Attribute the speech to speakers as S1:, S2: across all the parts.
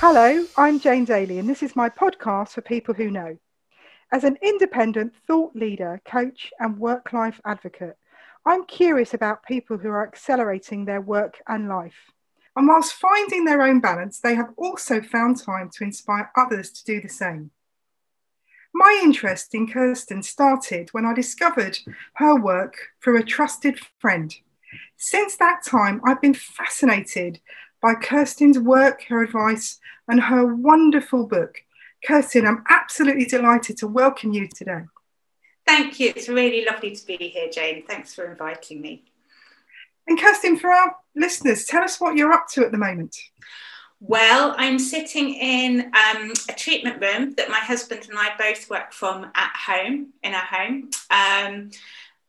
S1: Hello, I'm Jane Daly, and this is my podcast for people who know. As an independent thought leader, coach, and work life advocate, I'm curious about people who are accelerating their work and life. And whilst finding their own balance, they have also found time to inspire others to do the same. My interest in Kirsten started when I discovered her work through a trusted friend. Since that time, I've been fascinated by Kirsten's work, her advice, and her wonderful book. Kirsten, I'm absolutely delighted to welcome you today.
S2: Thank you. It's really lovely to be here, Jane. Thanks for inviting me.
S1: And Kirsten, for our listeners, tell us what you're up to at the moment.
S2: Well, I'm sitting in um, a treatment room that my husband and I both work from at home, in our home. Um,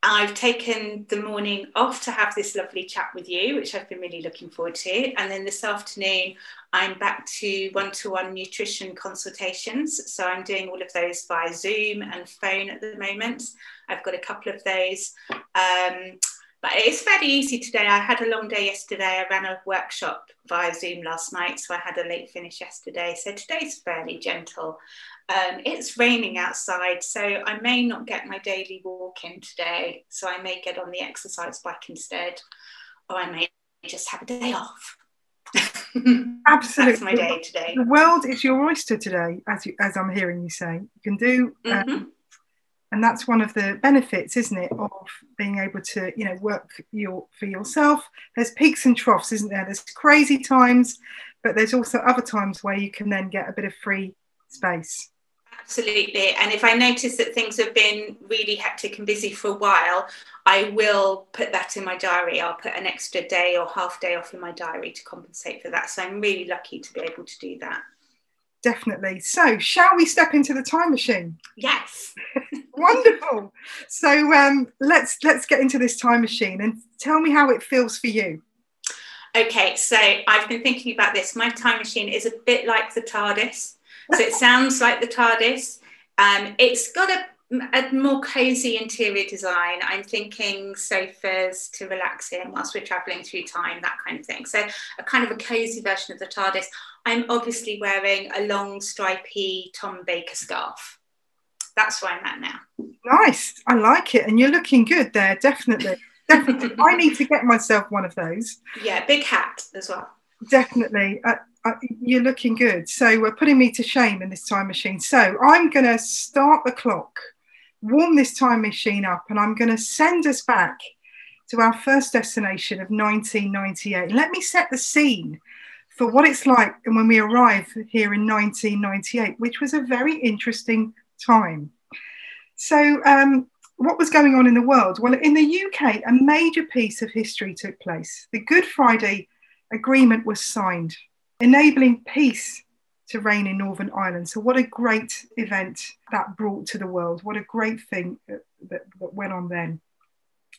S2: I've taken the morning off to have this lovely chat with you, which I've been really looking forward to. And then this afternoon, I'm back to one to one nutrition consultations. So I'm doing all of those via Zoom and phone at the moment. I've got a couple of those. Um, but it's fairly easy today. I had a long day yesterday. I ran a workshop via Zoom last night, so I had a late finish yesterday. So today's fairly gentle. Um, it's raining outside, so I may not get my daily walk in today. So I may get on the exercise bike instead, or I may just have a day off.
S1: Absolutely,
S2: That's my day today.
S1: The world is your oyster today, as you, as I'm hearing you say. You can do. Um, mm-hmm and that's one of the benefits isn't it of being able to you know work your for yourself. There's peaks and troughs isn't there? There's crazy times but there's also other times where you can then get a bit of free space.
S2: Absolutely. And if i notice that things have been really hectic and busy for a while i will put that in my diary. I'll put an extra day or half day off in my diary to compensate for that. So i'm really lucky to be able to do that
S1: definitely. So, shall we step into the time machine?
S2: Yes.
S1: Wonderful. So, um, let's let's get into this time machine and tell me how it feels for you.
S2: Okay, so I've been thinking about this. My time machine is a bit like the TARDIS. So it sounds like the TARDIS. Um, it's got a a more cozy interior design. I'm thinking sofas to relax in whilst we're traveling through time, that kind of thing. So, a kind of a cozy version of the TARDIS. I'm obviously wearing a long, stripy Tom Baker scarf. That's where I'm at now.
S1: Nice. I like it. And you're looking good there, definitely. Definitely. I need to get myself one of those.
S2: Yeah, big hat as well.
S1: Definitely. Uh, uh, you're looking good. So we're putting me to shame in this time machine. So I'm going to start the clock warm this time machine up and I'm going to send us back to our first destination of 1998. Let me set the scene for what it's like when we arrive here in 1998, which was a very interesting time. So, um, what was going on in the world? Well, in the UK, a major piece of history took place. The Good Friday Agreement was signed, enabling peace to reign in Northern Ireland. So, what a great event that brought to the world. What a great thing that, that, that went on then.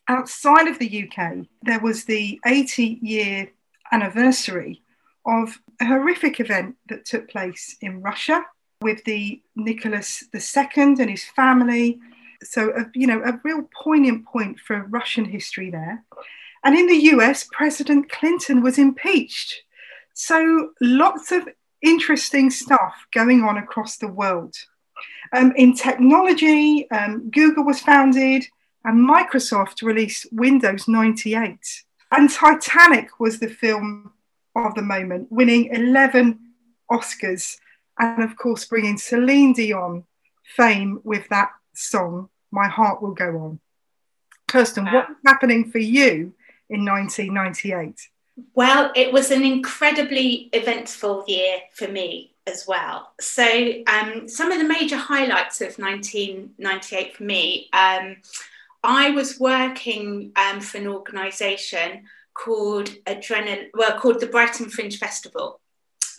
S1: Outside of the UK, there was the 80 year anniversary of a horrific event that took place in Russia with the Nicholas II and his family. So, a, you know, a real poignant point for Russian history there. And in the US, President Clinton was impeached. So, lots of interesting stuff going on across the world. Um, in technology, um, Google was founded and Microsoft released Windows 98. And Titanic was the film of the moment, winning 11 Oscars and, of course, bringing Celine Dion fame with that song, My Heart Will Go On. Kirsten, wow. what's happening for you in 1998?
S2: Well, it was an incredibly eventful year for me as well. So, um, some of the major highlights of 1998 for me, um, I was working um, for an organisation called Adrenal, well, called the Brighton Fringe Festival.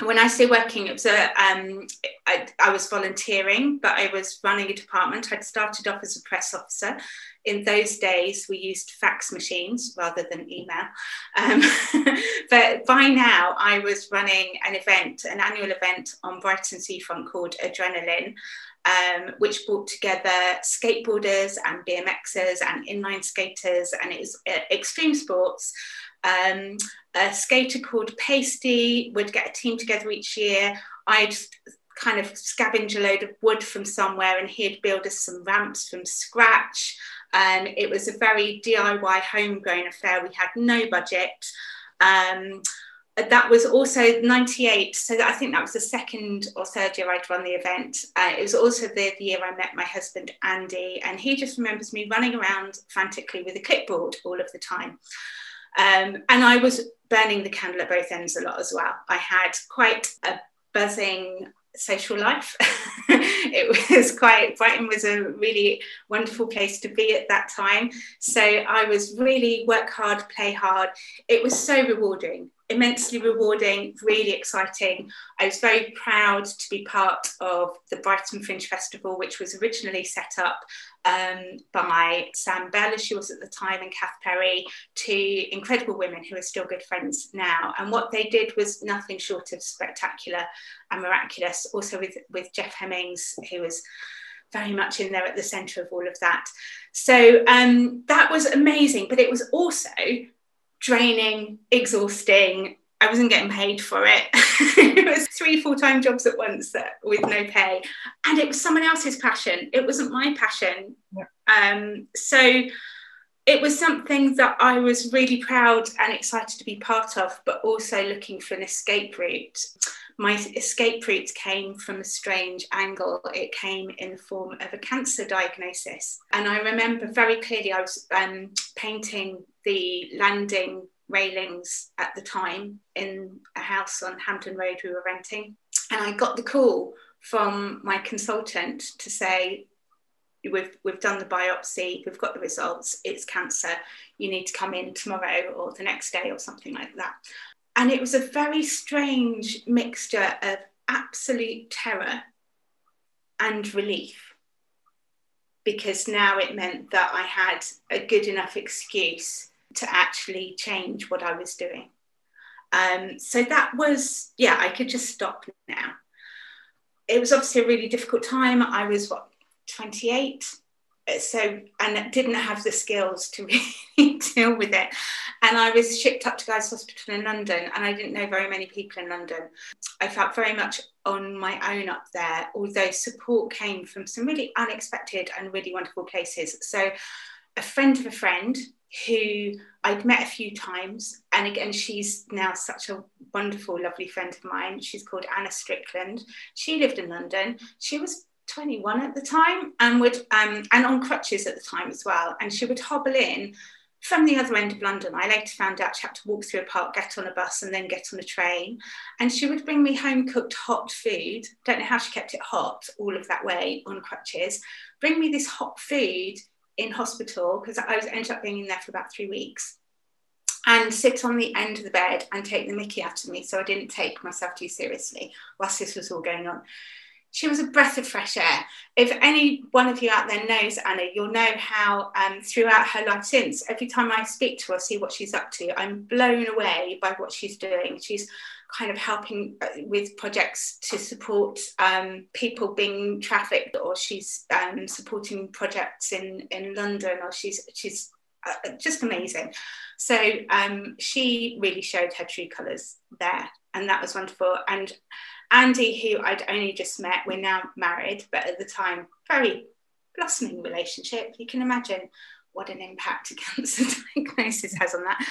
S2: When I say working, it was a, um, I was volunteering, but I was running a department. I'd started off as a press officer in those days we used fax machines rather than email. Um, but by now I was running an event, an annual event on Brighton Seafront called Adrenaline. Um, which brought together skateboarders and BMXers and inline skaters, and it was uh, extreme sports Um, a skater called Pasty would get a team together each year. I'd kind of scavenge a load of wood from somewhere and he'd build us some ramps from scratch. Um, it was a very DIY homegrown affair. We had no budget. Um, that was also 98 so i think that was the second or third year i'd run the event uh, it was also the, the, year i met my husband andy and he just remembers me running around frantically with a clipboard all of the time um, and i was burning the candle at both ends a lot as well i had quite a buzzing social life. it was quite, Brighton was a really wonderful place to be at that time. So I was really work hard, play hard. It was so rewarding immensely rewarding, really exciting. I was very proud to be part of the Brighton Fringe Festival, which was originally set up um, by Sam Bell, as she was at the time, and Kath Perry, two incredible women who are still good friends now. And what they did was nothing short of spectacular and miraculous. Also with, with Jeff Hemmings, who was very much in there at the centre of all of that. So um, that was amazing, but it was also draining, exhausting. I wasn't getting paid for it. it was three full time jobs at once with no pay. And it was someone else's passion. It wasn't my passion. Yeah. Um, so it was something that I was really proud and excited to be part of, but also looking for an escape route. My escape route came from a strange angle. It came in the form of a cancer diagnosis. And I remember very clearly I was um, painting the landing railings at the time in a house on Hampton Road we were renting. And I got the call from my consultant to say, We've, we've done the biopsy, we've got the results, it's cancer, you need to come in tomorrow or the next day or something like that. And it was a very strange mixture of absolute terror and relief because now it meant that I had a good enough excuse to actually change what I was doing. Um, so that was, yeah, I could just stop now. It was obviously a really difficult time. I was, what, 28? So, and didn't have the skills to really deal with it. And I was shipped up to Guy's Hospital in London, and I didn't know very many people in London. I felt very much on my own up there, although support came from some really unexpected and really wonderful places. So, a friend of a friend who I'd met a few times. And again, she's now such a wonderful, lovely friend of mine. She's called Anna Strickland. She lived in London. She was 21 at the time and would um, and on crutches at the time as well. And she would hobble in from the other end of London. I later found out she had to walk through a park, get on a bus, and then get on a train. And she would bring me home cooked hot food. Don't know how she kept it hot all of that way on crutches. Bring me this hot food in hospital because I was ended up being in there for about three weeks and sit on the end of the bed and take the mickey out of me so I didn't take myself too seriously whilst this was all going on. She was a breath of fresh air. If any one of you out there knows Anna, you'll know how um, throughout her life since, every time I speak to her, see what she's up to, I'm blown away by what she's doing. She's kind of helping uh, with projects to support um, people being trafficked, or she's um, supporting projects in, in London, or she's she's uh, just amazing. So um, she really showed her true colours there, and that was wonderful. And Andy, who I'd only just met, we're now married, but at the time, very blossoming relationship. You can imagine what an impact a cancer diagnosis has on that.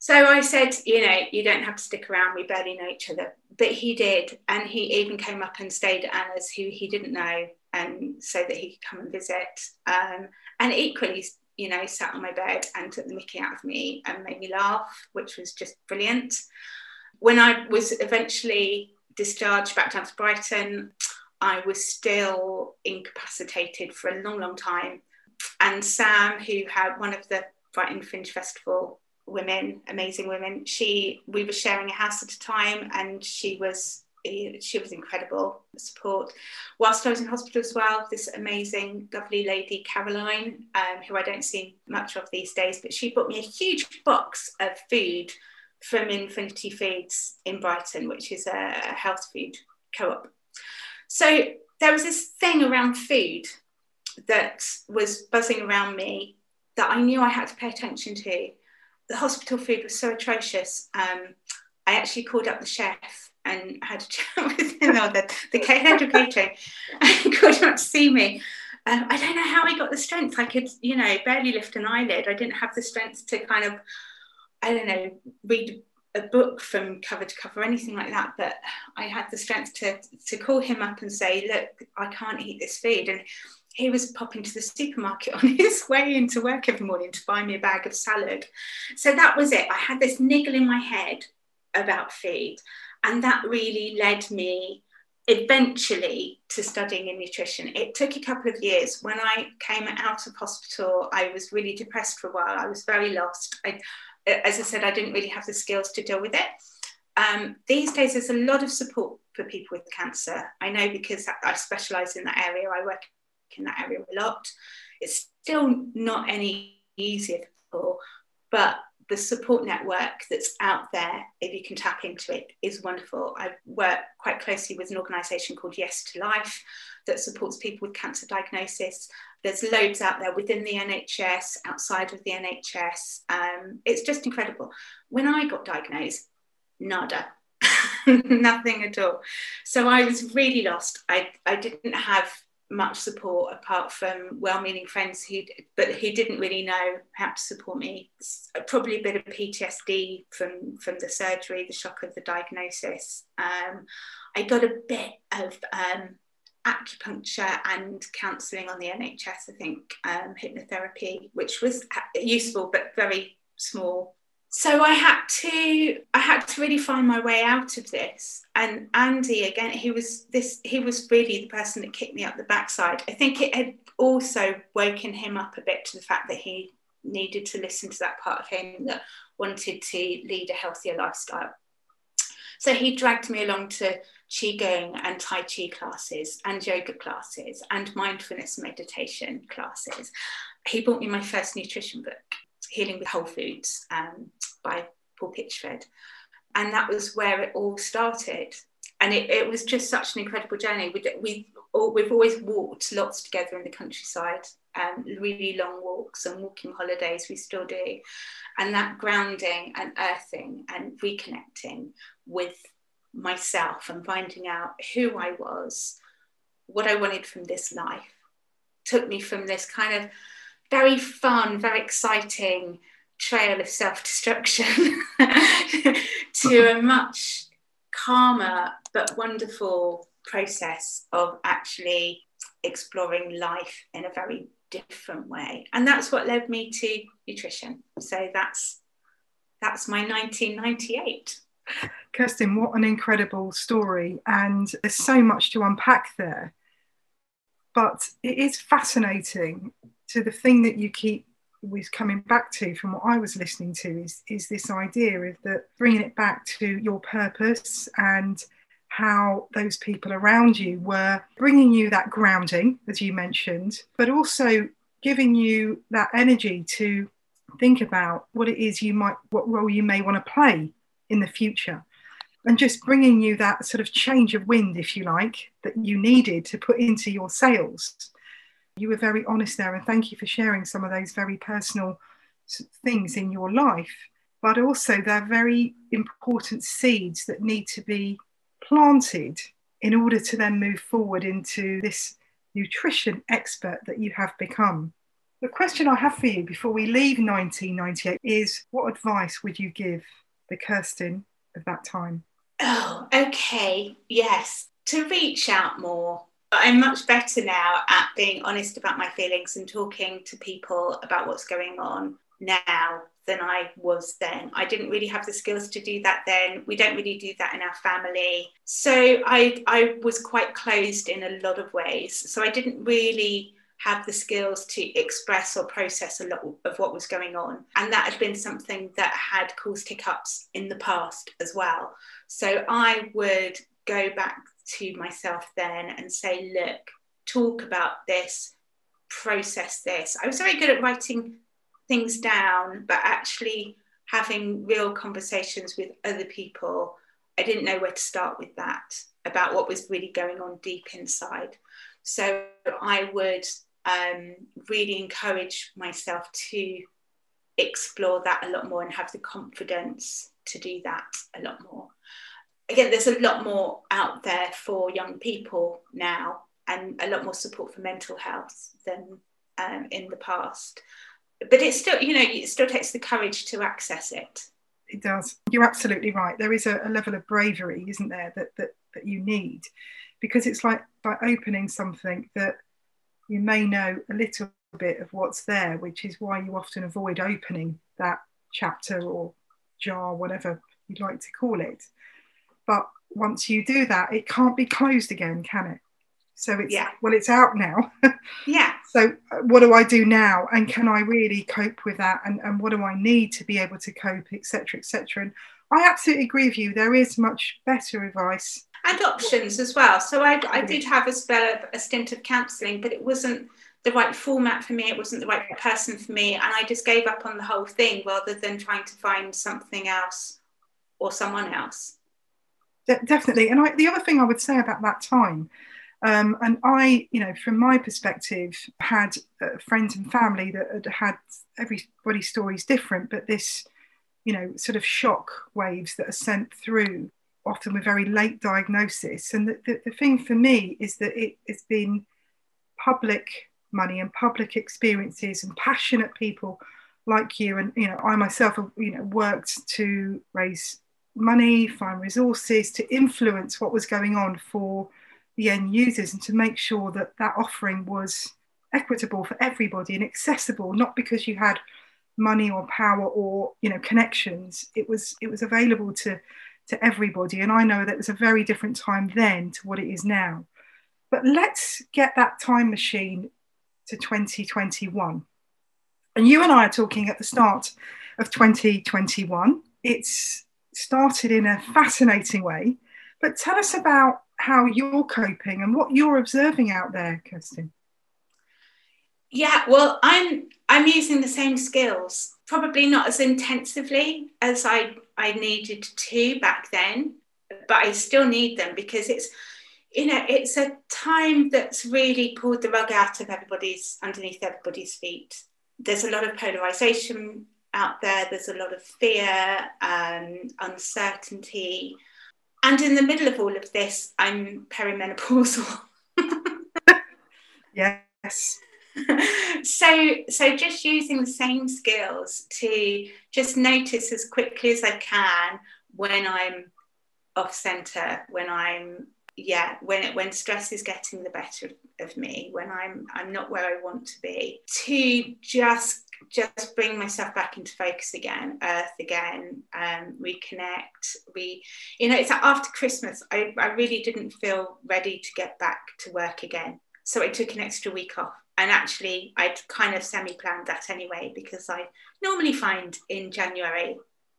S2: So I said, you know, you don't have to stick around. We barely know each other. But he did. And he even came up and stayed at Anna's, who he didn't know, and so that he could come and visit. Um, and equally, you know, sat on my bed and took the mickey out of me and made me laugh, which was just brilliant. When I was eventually discharged back down to Brighton, I was still incapacitated for a long, long time. And Sam, who had one of the Brighton Fringe Festival women, amazing women. She, we were sharing a house at a time, and she was she was incredible support. Whilst I was in hospital as well, this amazing, lovely lady Caroline, um, who I don't see much of these days, but she brought me a huge box of food from Infinity Foods in Brighton, which is a health food co-op. So there was this thing around food that was buzzing around me that I knew I had to pay attention to the hospital food was so atrocious. Um, I actually called up the chef and had a chat with him, or the, the head of catering, and called see me. Um, I don't know how I got the strength. I could, you know, barely lift an eyelid. I didn't have the strength to kind of, I don't know, read a book from cover to cover, anything like that. But I had the strength to to call him up and say, "Look, I can't eat this food." And he was popping to the supermarket on his way into work every morning to buy me a bag of salad. So that was it. I had this niggle in my head about food, and that really led me eventually to studying in nutrition. It took a couple of years. When I came out of hospital, I was really depressed for a while. I was very lost. I, as I said, I didn't really have the skills to deal with it. Um, these days, there's a lot of support for people with cancer. I know because I specialise in that area. I work in that area a lot. It's still not any easier for people, but the support network that's out there, if you can tap into it, is wonderful. I work quite closely with an organisation called Yes to Life that supports people with cancer diagnosis. There's loads out there within the NHS, outside of the NHS. Um, it's just incredible. When I got diagnosed, nada, nothing at all. So I was really lost. I, I didn't have much support apart from well-meaning friends who but who didn't really know how to support me. Probably a bit of ptsd from from the surgery the shock of the diagnosis. Um, i got a bit of um, acupuncture and counselling on the nhs i think um, hypnotherapy which was useful but very small so I had to I had to really find my way out of this. And Andy again, he was this he was really the person that kicked me up the backside. I think it had also woken him up a bit to the fact that he needed to listen to that part of him that wanted to lead a healthier lifestyle. So he dragged me along to qigong and tai chi classes and yoga classes and mindfulness meditation classes. He bought me my first nutrition book Healing with Whole Foods um, by Paul Pitchford. And that was where it all started. And it, it was just such an incredible journey. We, we, we've always walked lots together in the countryside, um, really long walks and walking holidays, we still do. And that grounding and earthing and reconnecting with myself and finding out who I was, what I wanted from this life, took me from this kind of very fun, very exciting trail of self destruction to a much calmer but wonderful process of actually exploring life in a very different way and that's what led me to nutrition so that's that's my 1998
S1: Kirsten, what an incredible story. And there's so much to unpack there. But it is fascinating so the thing that you keep was coming back to from what I was listening to is is this idea of that bringing it back to your purpose and how those people around you were bringing you that grounding, as you mentioned, but also giving you that energy to think about what it is you might, what role you may want to play in the future. And just bringing you that sort of change of wind, if you like, that you needed to put into your sails you were very honest there, and thank you for sharing some of those very personal things in your life. But also, they're very important seeds that need to be planted in order to then move forward into this nutrition expert that you have become. The question I have for you before we leave 1998 is what advice would you give the Kirsten of that time?
S2: Oh, okay. Yes. To reach out more, I'm much better now at being honest about my feelings and talking to people about what's going on now than I was then. I didn't really have the skills to do that then. We don't really do that in our family. So I I was quite closed in a lot of ways. So I didn't really have the skills to express or process a lot of what was going on. And that had been something that had caused hiccups in the past as well. So I would go back to myself then and say, look, talk about this, process this. I was very good at writing things down, but actually having real conversations with other people, I didn't know where to start with that about what was really going on deep inside. So I would um, really encourage myself to explore that a lot more and have the confidence to do that a lot more. Again, there's a lot more out there for young people now and a lot more support for mental health than um, in the past. But it still, you know, it still takes the courage to access it.
S1: It does. You're absolutely right. There is a, a level of bravery, isn't there, that, that, that you need because it's like by opening something that you may know a little bit of what's there, which is why you often avoid opening that chapter or jar, whatever you'd like to call it. But once you do that, it can't be closed again, can it? So it's yeah. well, it's out now.
S2: yeah.
S1: So uh, what do I do now? And can I really cope with that? And, and what do I need to be able to cope, etc., etc. And I absolutely agree with you. There is much better advice
S2: and options as well. So I, I did have a spell of a stint of counselling, but it wasn't the right format for me. It wasn't the right person for me, and I just gave up on the whole thing rather than trying to find something else or someone else.
S1: De- definitely, and I, the other thing I would say about that time. Um, and I, you know, from my perspective, had uh, friends and family that had had everybody's stories different, but this, you know, sort of shock waves that are sent through often with very late diagnosis. And the, the, the thing for me is that it, has been public money and public experiences and passionate people like you and you know I myself have you know worked to raise money, find resources to influence what was going on for the end users and to make sure that that offering was equitable for everybody and accessible not because you had money or power or you know connections it was it was available to to everybody. And I know that it was a very different time then to what it is now. But let's get that time machine to 2021. And you and I are talking at the start of 2021. It's started in a fascinating way. But tell us about how you're coping and what you're observing out there, Kirsten.
S2: Yeah, well, I'm I'm using the same skills, probably not as intensively as I I needed to back then, but I still need them because it's you know it's a time that's really pulled the rug out of everybody's underneath everybody's feet. There's a lot of polarization out there. There's a lot of fear, um, uncertainty, and in the middle of all of this, I'm perimenopausal.
S1: yes.
S2: so so just using the same skills to just notice as quickly as I can when I'm off center, when I'm yeah, when it, when stress is getting the better of me, when I'm I'm not where I want to be, to just just bring myself back into focus again, earth again, um, reconnect. We, you know, it's after Christmas. I, I really didn't feel ready to get back to work again, so I took an extra week off and actually I'd kind of semi-planned that anyway because I normally find in January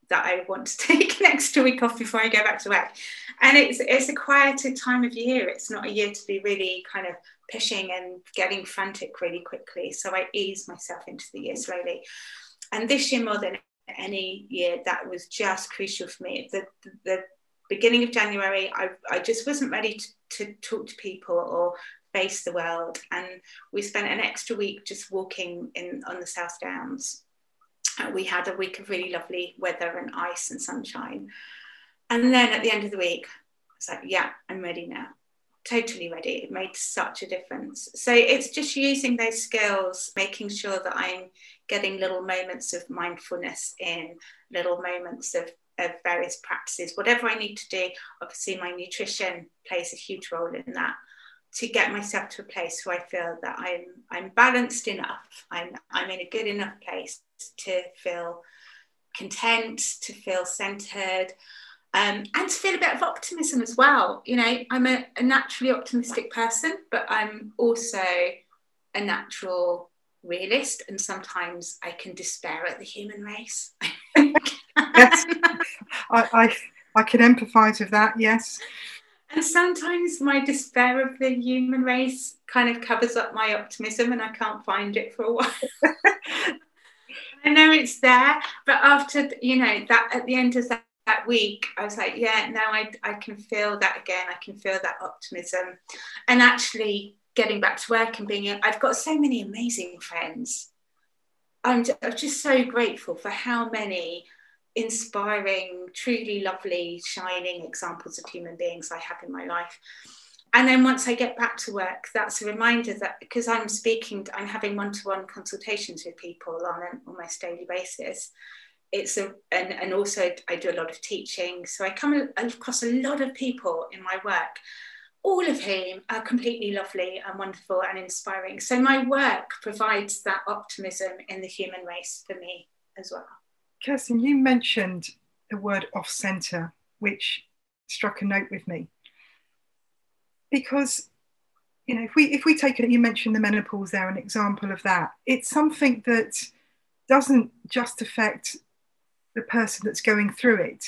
S2: that I want to take an extra week off before I go back to work. And it's it's a quieter time of year. It's not a year to be really kind of pushing and getting frantic really quickly. So I eased myself into the year slowly. And this year more than any year, that was just crucial for me. The, the, the beginning of January, I, I just wasn't ready to, to talk to people or face the world. And we spent an extra week just walking in on the South Downs. Uh, we had a week of really lovely weather and ice and sunshine. And then at the end of the week, I was like, yeah, I'm ready now. Totally ready. It made such a difference. So it's just using those skills, making sure that I'm getting little moments of mindfulness in, little moments of of various practices, whatever I need to do. Obviously, my nutrition plays a huge role in that to get myself to a place where I feel that I'm I'm balanced enough. I'm I'm in a good enough place to feel content, to feel centered, um, and to feel a bit of optimism as well. You know, I'm a, a naturally optimistic person, but I'm also a natural realist, and sometimes I can despair at the human race.
S1: yes, I, I I can empathise with that. Yes.
S2: And sometimes my despair of the human race kind of covers up my optimism and I can't find it for a while. I know it's there, but after, you know, that at the end of that, that week, I was like, yeah, now I, I can feel that again. I can feel that optimism. And actually getting back to work and being, I've got so many amazing friends. I'm I'm just so grateful for how many inspiring, truly lovely, shining examples of human beings I have in my life. And then once I get back to work, that's a reminder that because I'm speaking, I'm having one to one consultations with people on an almost daily basis. It's a, and, and also I do a lot of teaching. So I come across a lot of people in my work, all of whom are completely lovely and wonderful and inspiring. So my work provides that optimism in the human race for me as well.
S1: Kirsten, you mentioned the word off centre, which struck a note with me. Because, you know, if we if we take it, you mentioned the menopause there, an example of that. It's something that doesn't just affect the person that's going through it.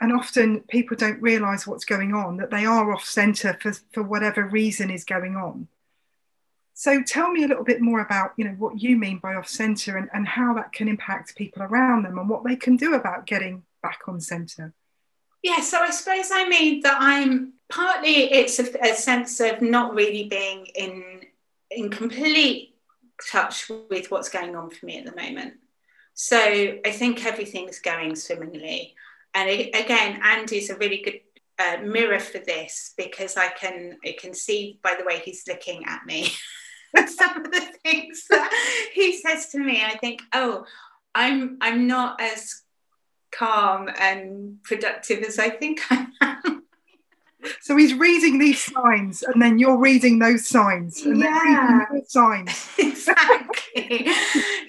S1: And often people don't realise what's going on, that they are off centre for, for whatever reason is going on. So tell me a little bit more about, you know, what you mean by off centre and, and how that can impact people around them and what they can do about getting back on centre.
S2: Yeah, so I suppose I mean that I'm partly it's a, a sense of not really being in in complete touch with what's going on for me at the moment. So I think everything's going swimmingly. And it, again, Andy's a really good uh, mirror for this because I can I can see by the way he's looking at me some of the things that he says to me. I think, oh, I'm I'm not as calm and productive as I think I am.
S1: So he's reading these signs, and then you're reading those signs, and yeah. then signs.
S2: exactly.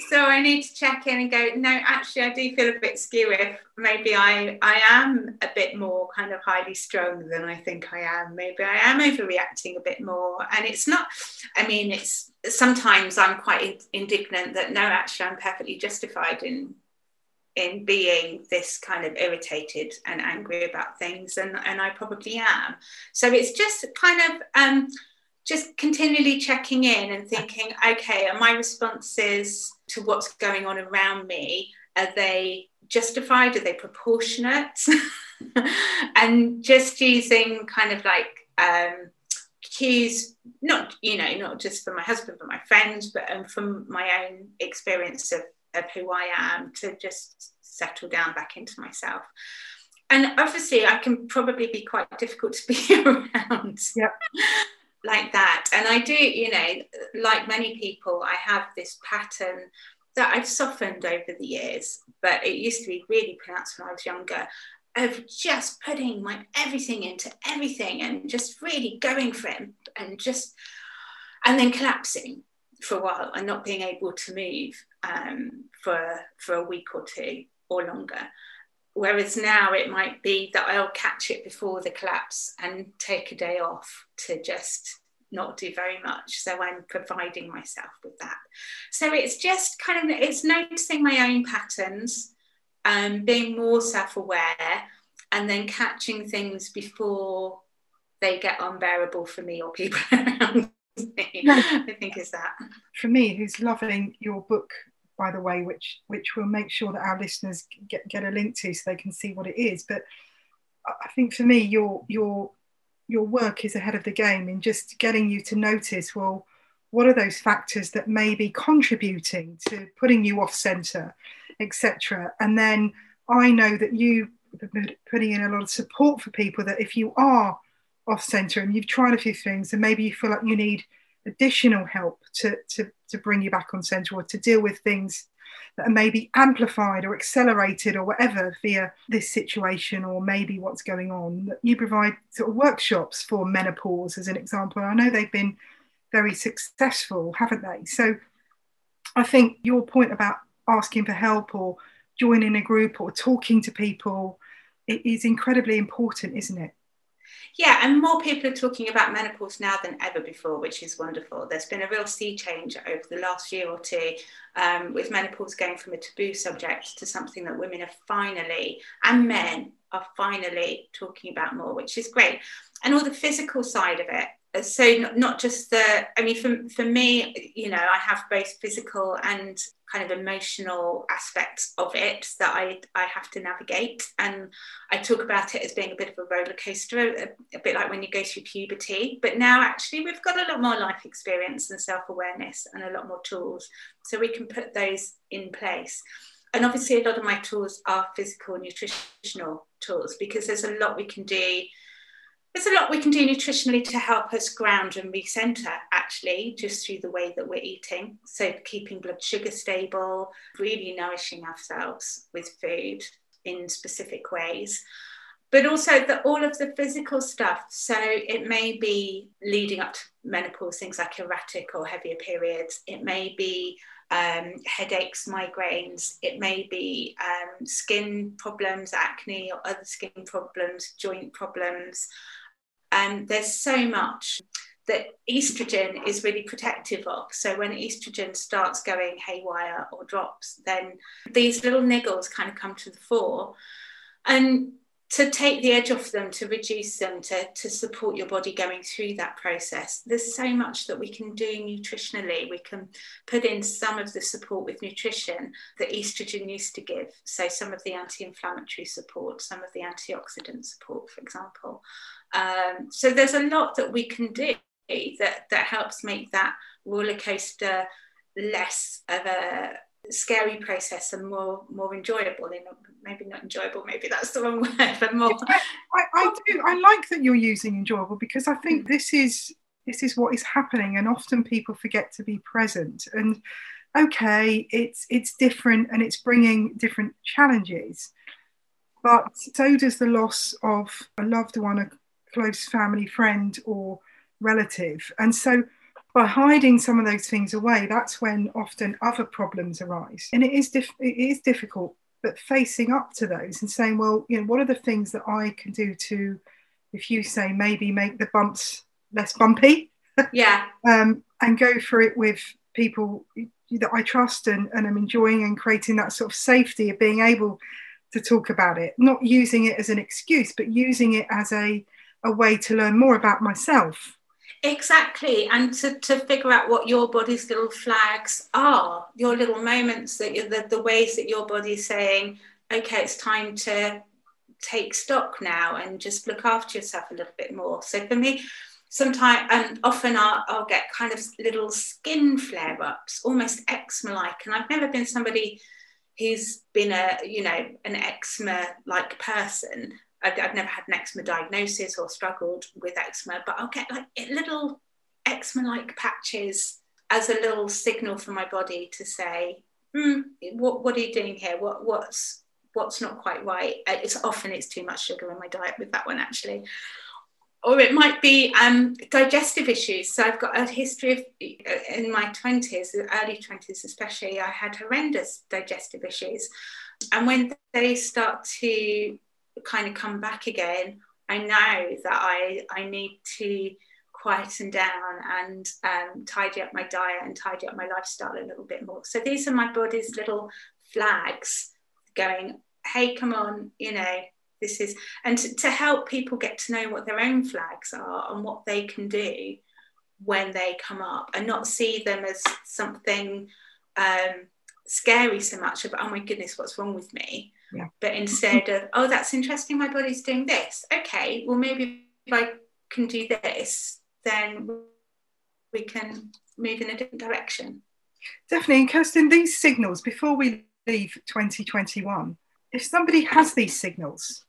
S2: so I need to check in and go. No, actually, I do feel a bit skew. If maybe I I am a bit more kind of highly strung than I think I am. Maybe I am overreacting a bit more, and it's not. I mean, it's sometimes I'm quite indignant that no, actually, I'm perfectly justified in in being this kind of irritated and angry about things and, and I probably am. So it's just kind of um, just continually checking in and thinking, okay, are my responses to what's going on around me, are they justified? Are they proportionate? and just using kind of like um, cues, not, you know, not just from my husband, but my friends, but um, from my own experience of of who I am to just settle down back into myself. And obviously, I can probably be quite difficult to be around.
S1: Yep.
S2: like that. And I do, you know, like many people, I have this pattern that I've softened over the years, but it used to be really pronounced when I was younger of just putting my everything into everything and just really going for it and just and then collapsing for a while and not being able to move um, for for a week or two or longer. Whereas now it might be that I'll catch it before the collapse and take a day off to just not do very much. So I'm providing myself with that. So it's just kind of it's noticing my own patterns, um, being more self-aware, and then catching things before they get unbearable for me or people around. I think is that.
S1: For me, who's loving your book by the way, which which we'll make sure that our listeners get, get a link to so they can see what it is. But I think for me, your your your work is ahead of the game in just getting you to notice, well, what are those factors that may be contributing to putting you off center, etc. And then I know that you putting in a lot of support for people that if you are off center and you've tried a few things and maybe you feel like you need additional help to, to, to bring you back on center or to deal with things that are maybe amplified or accelerated or whatever via this situation or maybe what's going on. You provide sort of workshops for menopause, as an example. I know they've been very successful, haven't they? So I think your point about asking for help or joining a group or talking to people it is incredibly important, isn't it?
S2: Yeah, and more people are talking about menopause now than ever before, which is wonderful. There's been a real sea change over the last year or two, um, with menopause going from a taboo subject to something that women are finally, and men are finally talking about more, which is great. And all the physical side of it. Uh, so not, not just the, I mean, for, for me, you know, I have both physical and kind of emotional aspects of it that I, I have to navigate. And I talk about it as being a bit of a roller coaster, a, a bit like when you go through puberty. But now actually we've got a lot more life experience and self-awareness and a lot more tools. So we can put those in place. And obviously a lot of my tools are physical nutritional tools because there's a lot we can do there's a lot we can do nutritionally to help us ground and recenter actually just through the way that we're eating so keeping blood sugar stable really nourishing ourselves with food in specific ways but also the, all of the physical stuff so it may be leading up to menopause things like erratic or heavier periods it may be um, headaches, migraines. It may be um, skin problems, acne, or other skin problems, joint problems. And there's so much that estrogen is really protective of. So when estrogen starts going haywire or drops, then these little niggles kind of come to the fore. And to take the edge off them, to reduce them, to, to support your body going through that process. There's so much that we can do nutritionally. We can put in some of the support with nutrition that estrogen used to give. So, some of the anti inflammatory support, some of the antioxidant support, for example. Um, so, there's a lot that we can do that, that helps make that roller coaster less of a scary process and more more enjoyable. Maybe not enjoyable maybe that's the wrong word but more I,
S1: I do i like that you're using enjoyable because i think this is this is what is happening and often people forget to be present and okay it's it's different and it's bringing different challenges but so does the loss of a loved one close family friend or relative and so by hiding some of those things away, that's when often other problems arise. And it is, it is difficult, but facing up to those and saying, well, you know, what are the things that I can do to, if you say maybe make the bumps less bumpy?
S2: Yeah.
S1: um, and go for it with people that I trust and, and I'm enjoying and creating that sort of safety of being able to talk about it, not using it as an excuse, but using it as a, a way to learn more about myself
S2: Exactly, and to, to figure out what your body's little flags are, your little moments that you the, the ways that your body's saying, okay, it's time to take stock now and just look after yourself a little bit more. So for me, sometimes and often I'll, I'll get kind of little skin flare ups, almost eczema like, and I've never been somebody who's been a you know an eczema like person I've, I've never had an eczema diagnosis or struggled with eczema, but I'll get like little eczema like patches as a little signal for my body to say, mm, what, what are you doing here? What, what's, what's not quite right? Uh, it's often it's too much sugar in my diet with that one actually. Or it might be um, digestive issues. So I've got a history of, uh, in my 20s, early 20s especially, I had horrendous digestive issues. And when they start to kind of come back again, I know that I, I need to quieten down and um, tidy up my diet and tidy up my lifestyle a little bit more. So these are my body's little flags going, hey, come on, you know, this is, and to, to help people get to know what their own flags are and what they can do when they come up and not see them as something um, scary so much of, oh my goodness, what's wrong with me?
S1: Yeah.
S2: But instead of, oh, that's interesting, my body's doing this. Okay, well, maybe if I can do this, then we can move in a different direction.
S1: Definitely. And Kirsten, these signals, before we leave 2021, if somebody has these signals,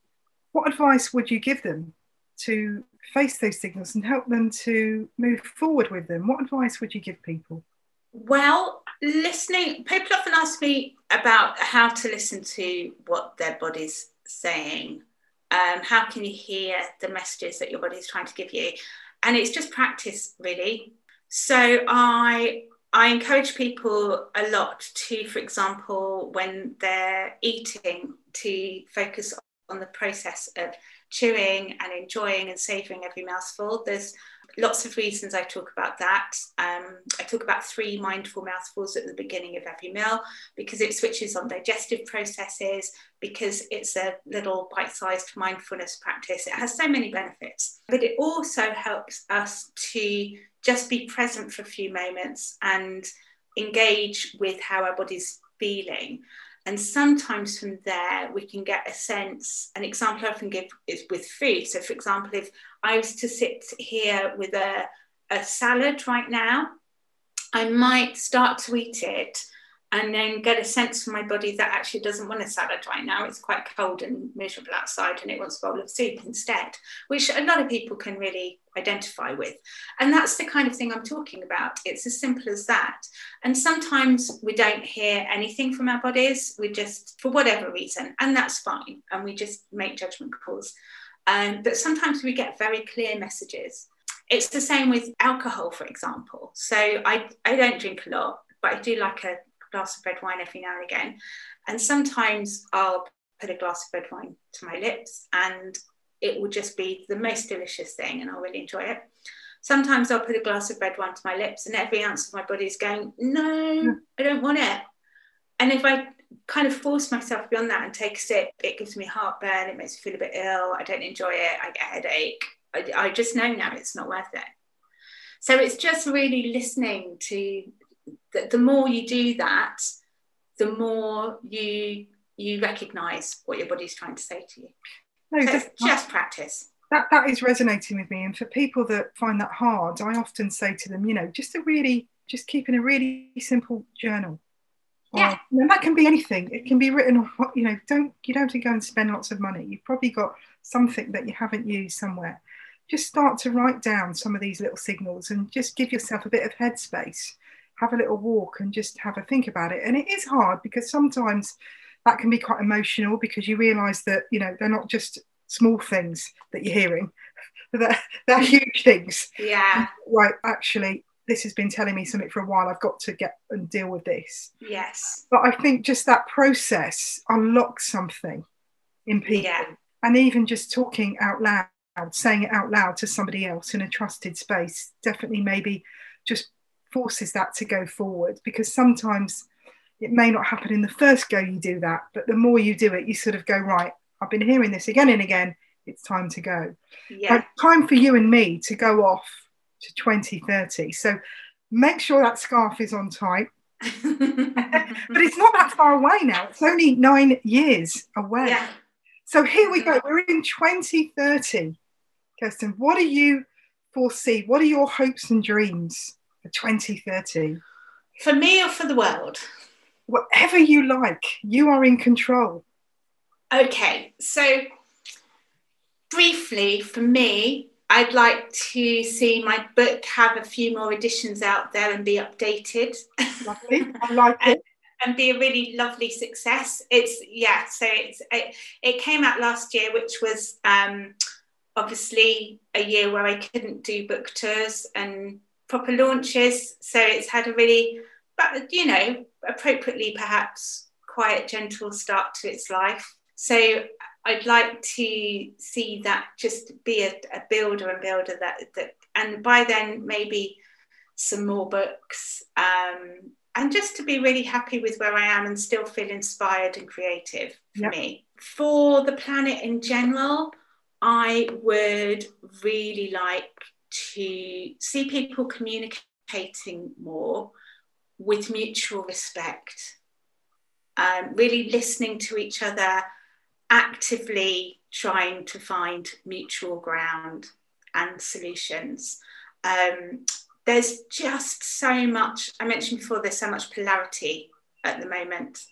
S1: what advice would you give them to face those signals and help them to move forward with them? What advice would you give people?
S2: Well, listening, people often ask me about how to listen to what their body's saying. Um, how can you hear the messages that your body's trying to give you? And it's just practice, really. So I I encourage people a lot to, for example, when they're eating, to focus on the process of chewing and enjoying and savouring every mouthful. There's lots of reasons I talk about that. Um, I talk about three mindful mouthfuls at the beginning of every meal because it switches on digestive processes, because it's a little bite sized mindfulness practice. It has so many benefits, but it also helps us to just be present for a few moments and engage with how our body's feeling. And sometimes from there, we can get a sense. An example I often give is with food. So, for example, if I was to sit here with a, a salad right now, I might start to eat it and then get a sense from my body that actually doesn't want a salad right now. It's quite cold and miserable outside and it wants a bowl of soup instead, which a lot of people can really identify with. And that's the kind of thing I'm talking about. It's as simple as that. And sometimes we don't hear anything from our bodies, we just, for whatever reason, and that's fine. And we just make judgment calls. Um, but sometimes we get very clear messages. It's the same with alcohol, for example. So I, I don't drink a lot, but I do like a glass of red wine every now and again. And sometimes I'll put a glass of red wine to my lips and it will just be the most delicious thing and I'll really enjoy it. Sometimes I'll put a glass of red wine to my lips and every ounce of my body is going, no, I don't want it. And if I kind of force myself beyond that and take a sip, it gives me heartburn, it makes me feel a bit ill, I don't enjoy it, I get a headache. I, I just know now it's not worth it. So it's just really listening to the, the more you do that, the more you you recognize what your body's trying to say to you. No, so just, just practice.
S1: That, that is resonating with me. And for people that find that hard, I often say to them, you know, just a really, just keeping a really simple journal.
S2: Yeah.
S1: And that can be anything. It can be written, you know, don't, you don't have to go and spend lots of money. You've probably got something that you haven't used somewhere. Just start to write down some of these little signals and just give yourself a bit of headspace have a little walk and just have a think about it. And it is hard because sometimes that can be quite emotional because you realize that, you know, they're not just small things that you're hearing, they're, they're huge things.
S2: Yeah.
S1: Right. Actually, this has been telling me something for a while. I've got to get and deal with this.
S2: Yes.
S1: But I think just that process unlocks something in people.
S2: Yeah.
S1: And even just talking out loud, saying it out loud to somebody else in a trusted space, definitely maybe just forces that to go forward because sometimes it may not happen in the first go you do that, but the more you do it, you sort of go, right, I've been hearing this again and again, it's time to go.
S2: Yeah. Like,
S1: time for you and me to go off to 2030. So make sure that scarf is on tight. but it's not that far away now. It's only nine years away.
S2: Yeah.
S1: So here we go. We're in 2030. Kirsten, what do you foresee? What are your hopes and dreams? for 2030?
S2: For me or for the world?
S1: Whatever you like, you are in control.
S2: Okay, so briefly, for me, I'd like to see my book have a few more editions out there and be updated.
S1: Lovely, I like it.
S2: and, be a really lovely success. It's yeah, so it's it, it came out last year, which was um, obviously a year where I couldn't do book tours and proper launches. So it's had a really, but you know, appropriately perhaps quiet, gentle start to its life. So I'd like to see that just be a, a builder and builder that that, and by then maybe some more books. Um, and just to be really happy with where I am and still feel inspired and creative for yep. me. For the planet in general, I would really like to see people communicating more with mutual respect, um, really listening to each other, actively trying to find mutual ground and solutions. Um, there's just so much, I mentioned before, there's so much polarity at the moment,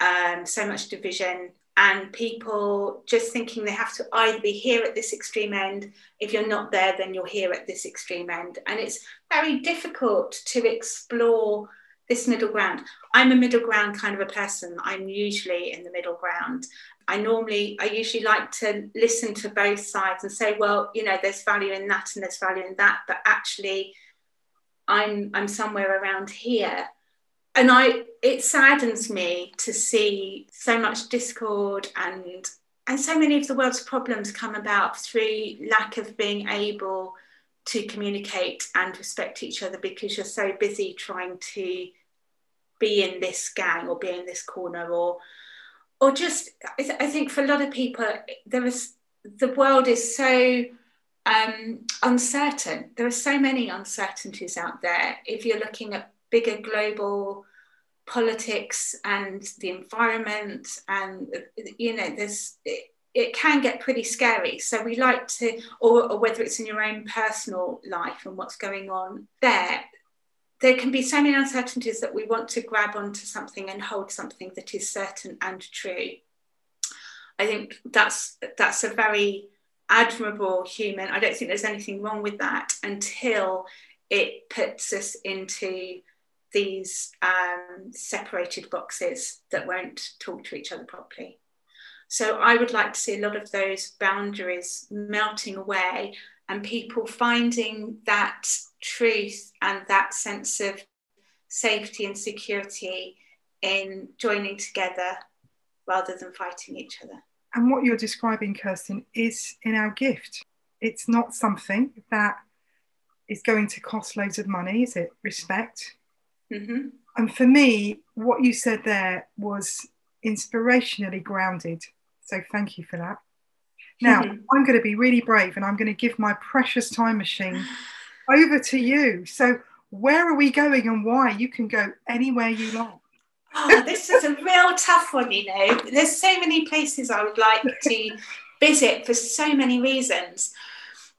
S2: um, so much division, and people just thinking they have to either be here at this extreme end. If you're not there, then you're here at this extreme end. And it's very difficult to explore this middle ground. I'm a middle ground kind of a person. I'm usually in the middle ground. I normally, I usually like to listen to both sides and say, well, you know, there's value in that and there's value in that, but actually, I'm I'm somewhere around here. And I it saddens me to see so much discord and and so many of the world's problems come about through lack of being able to communicate and respect each other because you're so busy trying to be in this gang or be in this corner or or just I, th- I think for a lot of people there is the world is so um, uncertain. There are so many uncertainties out there. If you're looking at bigger global politics and the environment and you know there's it, it can get pretty scary. So we like to or, or whether it's in your own personal life and what's going on there there can be so many uncertainties that we want to grab onto something and hold something that is certain and true i think that's that's a very admirable human i don't think there's anything wrong with that until it puts us into these um, separated boxes that won't talk to each other properly. So I would like to see a lot of those boundaries melting away and people finding that truth and that sense of safety and security in joining together rather than fighting each other.
S1: And what you're describing, Kirsten, is in our gift. It's not something that is going to cost loads of money, is it? Respect. Mm-hmm. And for me, what you said there was inspirationally grounded. So thank you for that. Now, mm-hmm. I'm going to be really brave and I'm going to give my precious time machine over to you. So, where are we going and why? You can go anywhere you like.
S2: Oh, this is a real tough one, you know. There's so many places I would like to visit for so many reasons.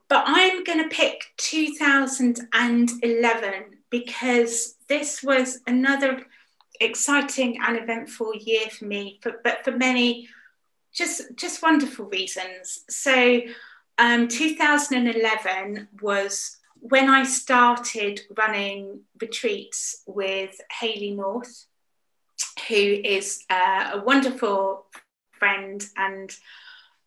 S2: But I'm going to pick 2011 because this was another exciting and eventful year for me, for, but for many just just wonderful reasons. So um, 2011 was when I started running retreats with Hayley North, who is uh, a wonderful friend and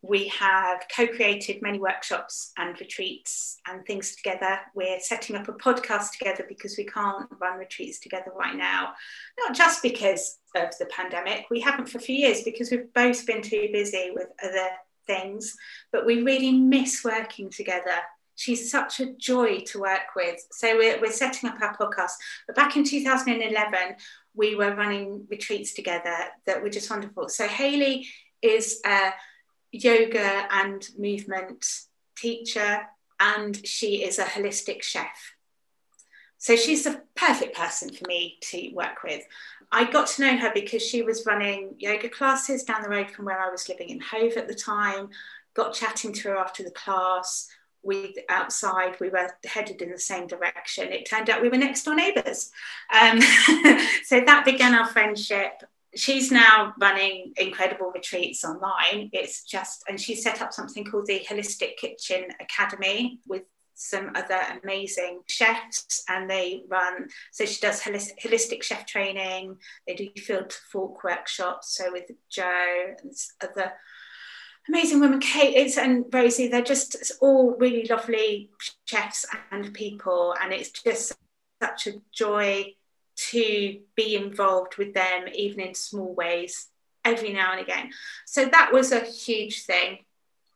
S2: we have co created many workshops and retreats and things together. We're setting up a podcast together because we can't run retreats together right now, not just because of the pandemic. We haven't for a few years because we've both been too busy with other things, but we really miss working together. She's such a joy to work with. So we're, we're setting up our podcast. But back in 2011, we were running retreats together that were just wonderful. So haley is a yoga and movement teacher, and she is a holistic chef. So she's the perfect person for me to work with. I got to know her because she was running yoga classes down the road from where I was living in Hove at the time. Got chatting to her after the class. We outside, we were headed in the same direction. It turned out we were next door neighbours. Um, so that began our friendship she's now running incredible retreats online. It's just, and she set up something called the Holistic Kitchen Academy with some other amazing chefs and they run so she does holistic chef training they do field to fork workshops so with joe and other amazing women kate and rosie they're just all really lovely chefs and people and it's just such a joy to be involved with them, even in small ways, every now and again. So that was a huge thing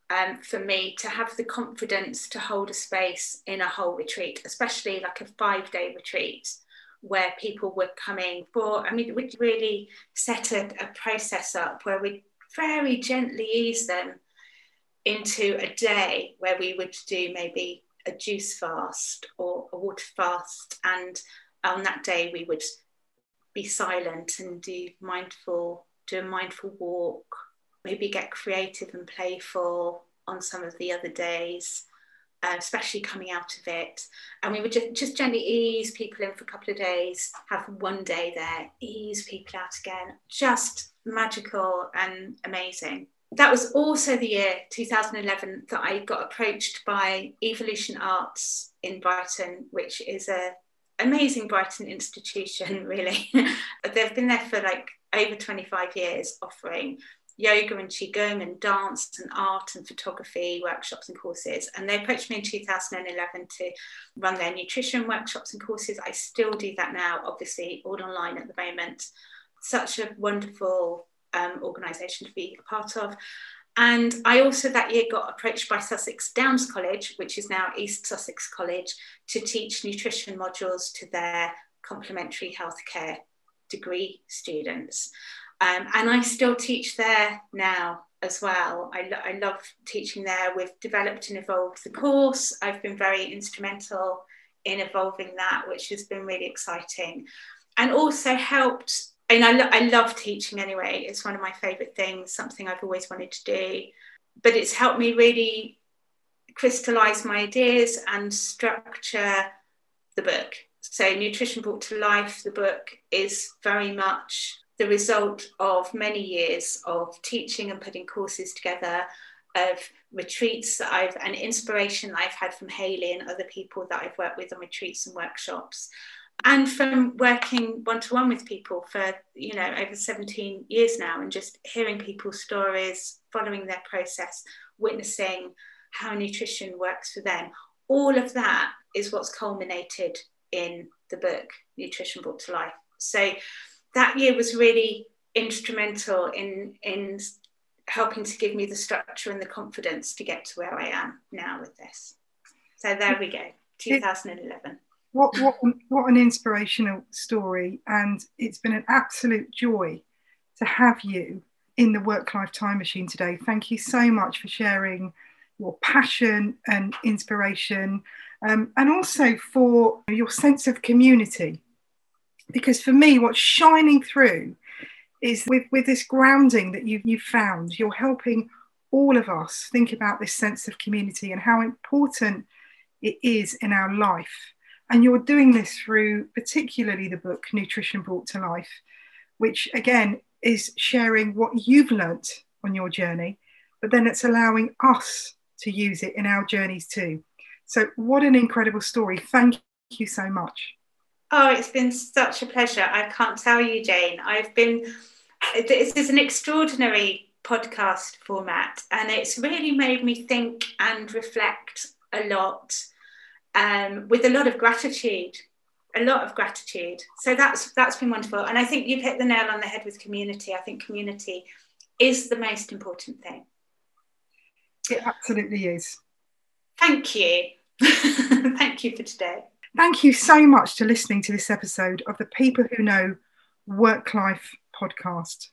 S2: um, for me to have the confidence to hold a space in a whole retreat, especially like a five day retreat where people were coming for, I mean, we'd really set a, a process up where we'd very gently ease them into a day where we would do maybe a juice fast or a water fast and on that day we would be silent and do mindful do a mindful walk maybe get creative and playful on some of the other days uh, especially coming out of it. And we would just, just gently ease people in for a couple of days have one day there ease people out again. Just magical and amazing. That was also the year 2011 that I got approached by Evolution Arts in Brighton, which is a amazing Brighton institution, really. They've been there for like over 25 years offering yoga and qigong and dance and art and photography workshops and courses. And they approached me in 2011 to run their nutrition workshops and courses. I still do that now obviously all online at the moment. Such a wonderful um, organization to be a part of and I also that year got approached by Sussex Downs College, which is now East Sussex College, to teach nutrition modules to their complementary healthcare degree students. Um, and I still teach there now as well. I, lo- I love teaching there. We've developed and evolved the course. I've been very instrumental in evolving that, which has been really exciting. And also helped, and I, lo- I love teaching anyway, it's one of my favourite things, something I've always wanted to do. But it's helped me really crystallize my ideas and structure the book. So, Nutrition Brought to Life, the book, is very much the result of many years of teaching and putting courses together, of retreats that I've and inspiration that I've had from Haley and other people that I've worked with on retreats and workshops. And from working one to one with people for you know over 17 years now, and just hearing people's stories, following their process, witnessing how nutrition works for them. All of that is what's culminated in the book, Nutrition Brought to Life. So that year was really instrumental in, in helping to give me the structure and the confidence to get to where I am now with this. So there we go, 2011.
S1: What, what, what an inspirational story. And it's been an absolute joy to have you in the Work Life Time Machine today. Thank you so much for sharing your passion and inspiration, um, and also for your sense of community. Because for me, what's shining through is with, with this grounding that you've, you've found, you're helping all of us think about this sense of community and how important it is in our life. And you're doing this through particularly the book Nutrition Brought to Life, which again is sharing what you've learnt on your journey, but then it's allowing us to use it in our journeys too. So, what an incredible story. Thank you so much.
S2: Oh, it's been such a pleasure. I can't tell you, Jane. I've been, this is an extraordinary podcast format, and it's really made me think and reflect a lot um, with a lot of gratitude a lot of gratitude so that's that's been wonderful and i think you've hit the nail on the head with community i think community is the most important thing
S1: it absolutely is.
S2: Thank you. Thank you for today.
S1: Thank you so much to listening to this episode of the People Who Know Work Life podcast.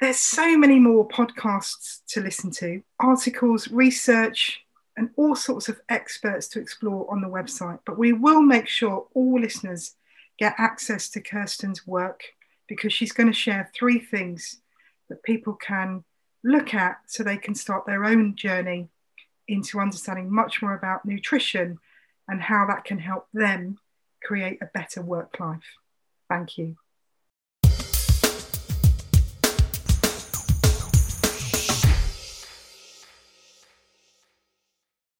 S1: There's so many more podcasts to listen to, articles, research, and all sorts of experts to explore on the website. But we will make sure all listeners get access to Kirsten's work because she's going to share three things that people can look at so they can start their own journey into understanding much more about nutrition and how that can help them create a better work life. Thank you.